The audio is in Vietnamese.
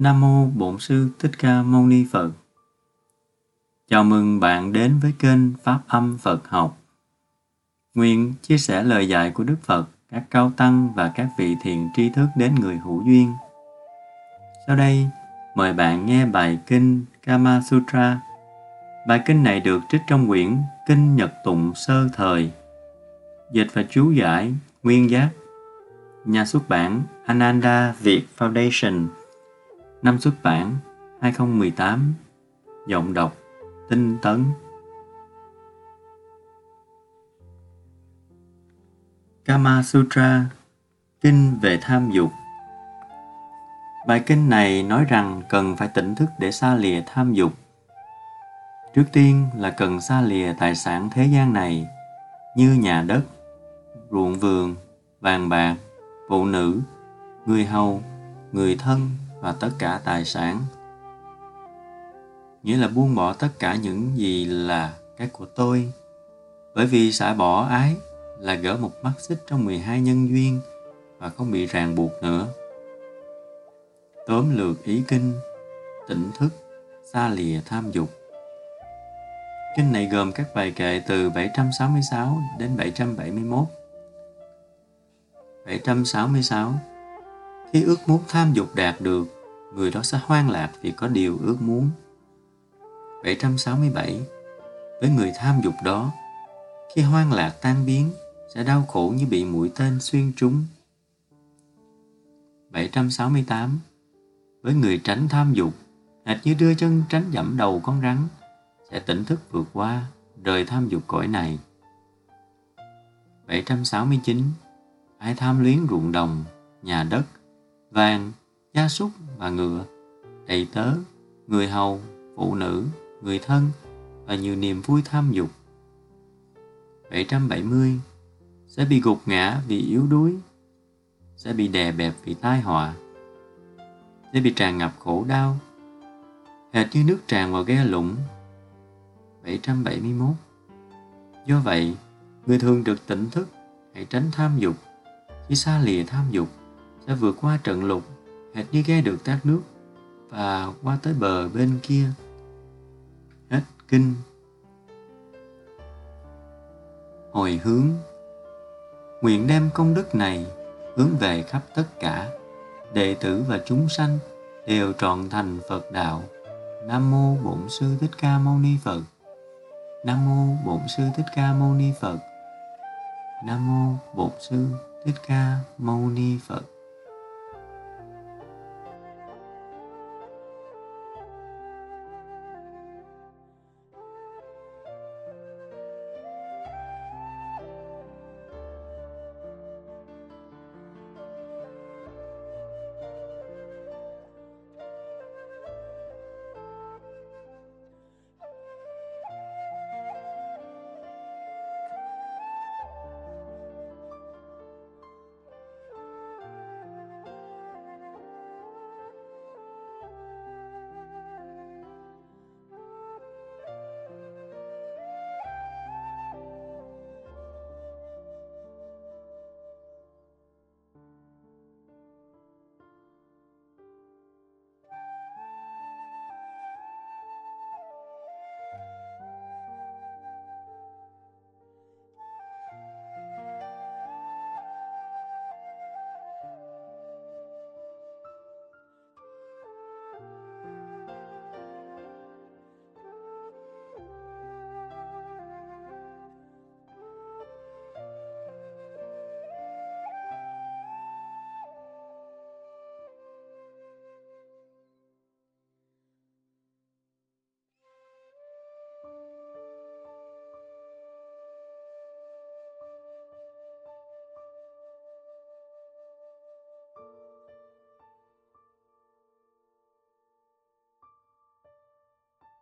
Nam mô Bổn sư Thích Ca Mâu Ni Phật. Chào mừng bạn đến với kênh Pháp Âm Phật Học. Nguyện chia sẻ lời dạy của Đức Phật, các cao tăng và các vị thiền tri thức đến người hữu duyên. Sau đây, mời bạn nghe bài kinh Kama Sutra. Bài kinh này được trích trong quyển Kinh Nhật Tụng Sơ Thời. Dịch và chú giải Nguyên Giác Nhà xuất bản Ananda Việt Foundation Năm xuất bản 2018 Giọng đọc Tinh Tấn Kama Sutra Kinh về tham dục Bài kinh này nói rằng cần phải tỉnh thức để xa lìa tham dục. Trước tiên là cần xa lìa tài sản thế gian này như nhà đất, ruộng vườn, vàng bạc, phụ nữ, người hầu, người thân và tất cả tài sản. Nghĩa là buông bỏ tất cả những gì là cái của tôi. Bởi vì xả bỏ ái là gỡ một mắt xích trong 12 nhân duyên và không bị ràng buộc nữa. Tóm lược ý kinh, tỉnh thức, xa lìa tham dục. Kinh này gồm các bài kệ từ 766 đến 771. 766 khi ước muốn tham dục đạt được, người đó sẽ hoang lạc vì có điều ước muốn. 767 Với người tham dục đó, khi hoang lạc tan biến, sẽ đau khổ như bị mũi tên xuyên trúng. 768 Với người tránh tham dục, hệt như đưa chân tránh dẫm đầu con rắn, sẽ tỉnh thức vượt qua, rời tham dục cõi này. 769 ai tham luyến ruộng đồng, nhà đất, vàng, gia súc và ngựa, đầy tớ, người hầu, phụ nữ, người thân và nhiều niềm vui tham dục. 770 sẽ bị gục ngã vì yếu đuối, sẽ bị đè bẹp vì tai họa, sẽ bị tràn ngập khổ đau, hệt như nước tràn vào ghe lũng. 771 Do vậy, người thường được tỉnh thức hãy tránh tham dục khi xa lìa tham dục đã vượt qua trận lục hệt như ghe được tát nước và qua tới bờ bên kia hết kinh hồi hướng nguyện đem công đức này hướng về khắp tất cả đệ tử và chúng sanh đều trọn thành Phật đạo. Nam mô Bổn sư Thích Ca Mâu Ni Phật. Nam mô Bổn sư Thích Ca Mâu Ni Phật. Nam mô Bổn sư Thích Ca Mâu Ni Phật